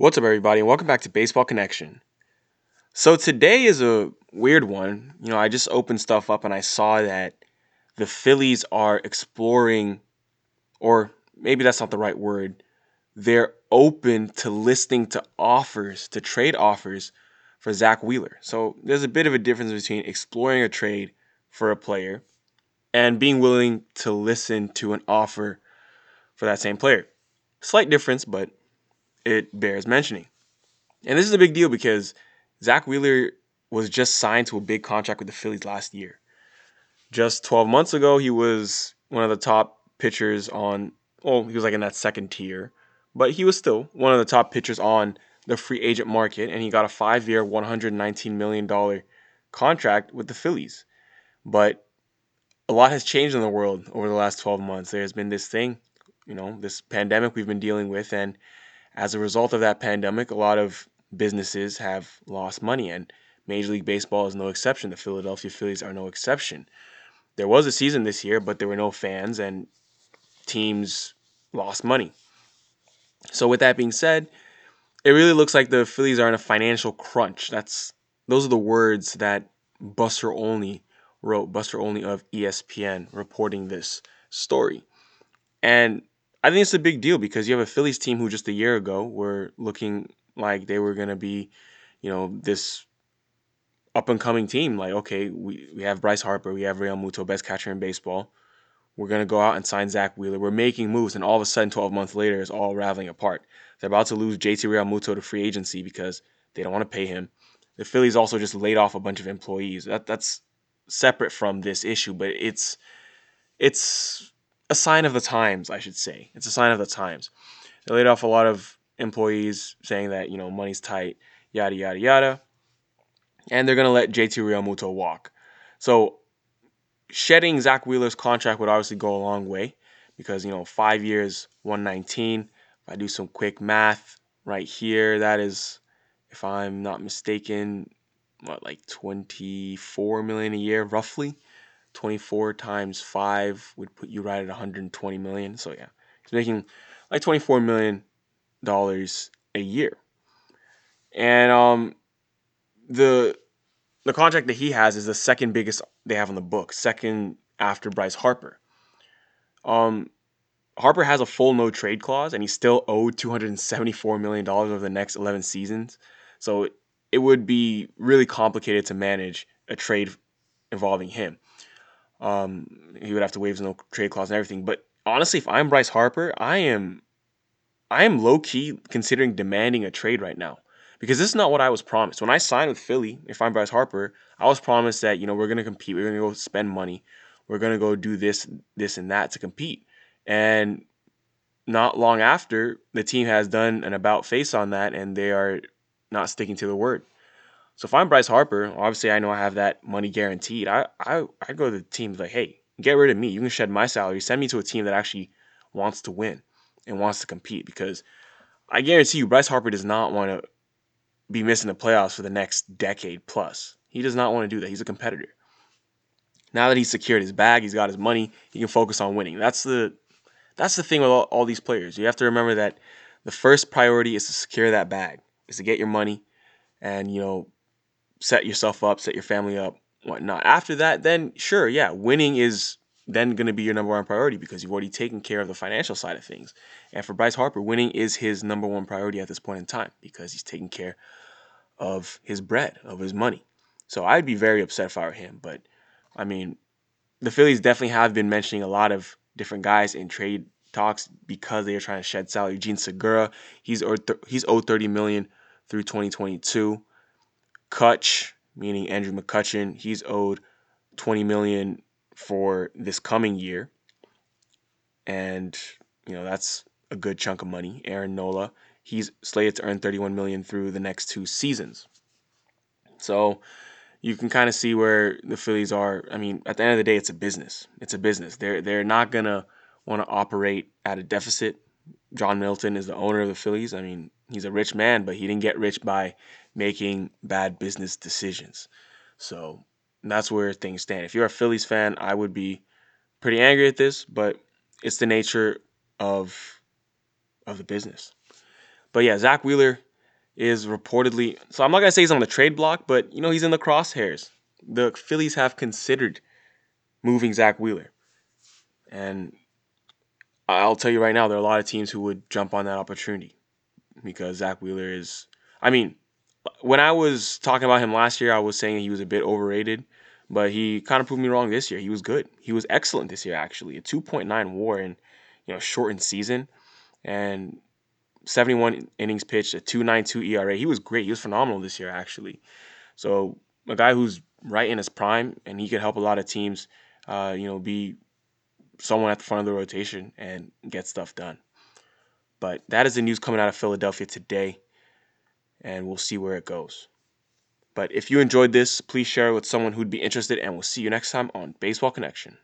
What's up, everybody, and welcome back to Baseball Connection. So, today is a weird one. You know, I just opened stuff up and I saw that the Phillies are exploring, or maybe that's not the right word, they're open to listening to offers, to trade offers for Zack Wheeler. So, there's a bit of a difference between exploring a trade for a player and being willing to listen to an offer for that same player. Slight difference, but it bears mentioning. And this is a big deal because Zack Wheeler was just signed to a big contract with the Phillies last year. Just 12 months ago, he was one of the top pitchers on, well, he was like in that second tier, but he was still one of the top pitchers on the free agent market, and he got a five year, $119 million contract with the Phillies. But a lot has changed in the world over the last 12 months. There's been this thing, you know, this pandemic we've been dealing with, and as a result of that pandemic, a lot of businesses have lost money, and Major League Baseball is no exception. The Philadelphia Phillies are no exception. There was a season this year, but there were no fans, and teams lost money. So, with that being said, it really looks like the Phillies are in a financial crunch. That's those are the words that Buster Olney wrote. Buster Olney of ESPN reporting this story, and I think it's a big deal because you have a Phillies team who just a year ago were looking like they were going to be, you know, this up and coming team. Like, okay, we, we have Bryce Harper, we have Realmuto, best catcher in baseball. We're going to go out and sign Zack Wheeler. We're making moves, and all of a sudden, 12 months later, it's all raveling apart. They're about to lose JT Realmuto to free agency because they don't want to pay him. The Phillies also just laid off a bunch of employees. That that's separate from this issue, but it's it's a sign of the times, I should say. It's a sign of the times. They laid off a lot of employees saying that, you know, money's tight, yada, yada, yada. And they're to let JT Realmuto walk. So shedding Zack Wheeler's contract would obviously go a long way because, you know, five years, 119. If I do some quick math right here, that is, if I'm not mistaken, what, like 24 million a year, roughly. 24 times 5 would put you right at 120 million. So yeah, he's making like 24 million dollars a year. And um the the contract that he has is the second biggest they have on the book, second after Bryce Harper. Um Harper has a full no trade clause and he's still owed 274 million dollars over the next 11 seasons. So it would be really complicated to manage a trade involving him. Um, he would have to waive his no trade clause and everything. But honestly, if I'm Bryce Harper, I am, I am low key considering demanding a trade right now because this is not what I was promised. When I signed with Philly, if I'm Bryce Harper, I was promised that you know we're gonna compete, we're gonna go spend money, we're gonna go do this, this, and that to compete. And not long after, the team has done an about face on that, and they are not sticking to the word. So if I'm Bryce Harper, obviously I know I have that money guaranteed. I I I go to the team like, hey, get rid of me. You can shed my salary. Send me to a team that actually wants to win and wants to compete because I guarantee you, Bryce Harper does not want to be missing the playoffs for the next decade plus. He does not want to do that. He's a competitor. Now that he's secured his bag, he's got his money, he can focus on winning. That's the that's the thing with all, all these players. You have to remember that the first priority is to secure that bag, is to get your money and you know set yourself up, set your family up, whatnot. After that, then sure, yeah, winning is then going to be your number one priority because you've already taken care of the financial side of things. And for Bryce Harper, winning is his number one priority at this point in time because he's taking care of his bread, of his money. So I'd be very upset if I were him. But I mean, the Phillies definitely have been mentioning a lot of different guys in trade talks because they are trying to shed salary. Jean Segura, he's owed, he's owed 30 million through 2022. Cutch, meaning Andrew McCutchen, he's owed 20 million for this coming year. And, you know, that's a good chunk of money. Aaron Nola, he's slated to earn 31 million through the next two seasons. So you can kind of see where the Phillies are. I mean, at the end of the day, it's a business. It's a business. They're they're not gonna want to operate at a deficit. John Middleton is the owner of the Phillies. I mean, he's a rich man, but he didn't get rich by making bad business decisions. So that's where things stand. If you're a Phillies fan, I would be pretty angry at this, but it's the nature of of the business. But yeah, Zack Wheeler, is reportedly so I'm not gonna say he's on the trade block, but you know he's in the crosshairs. The Phillies have considered moving Zack Wheeler, and I'll tell you right now, there are a lot of teams who would jump on that opportunity because Zack Wheeler is. I mean, when I was talking about him last year, I was saying he was a bit overrated, but he kind of proved me wrong this year. He was good. He was excellent this year, actually. A 2.9 WAR in you know shortened season, and 71 innings pitched, a 2.92 ERA. He was great. He was phenomenal this year, actually. So a guy who's right in his prime, and he could help a lot of teams. Uh, you know, be someone at the front of the rotation and get stuff done. But that is the news coming out of Philadelphia today, and we'll see where it goes. But if you enjoyed this, please share it with someone who'd be interested, and we'll see you next time on Baseball Connection.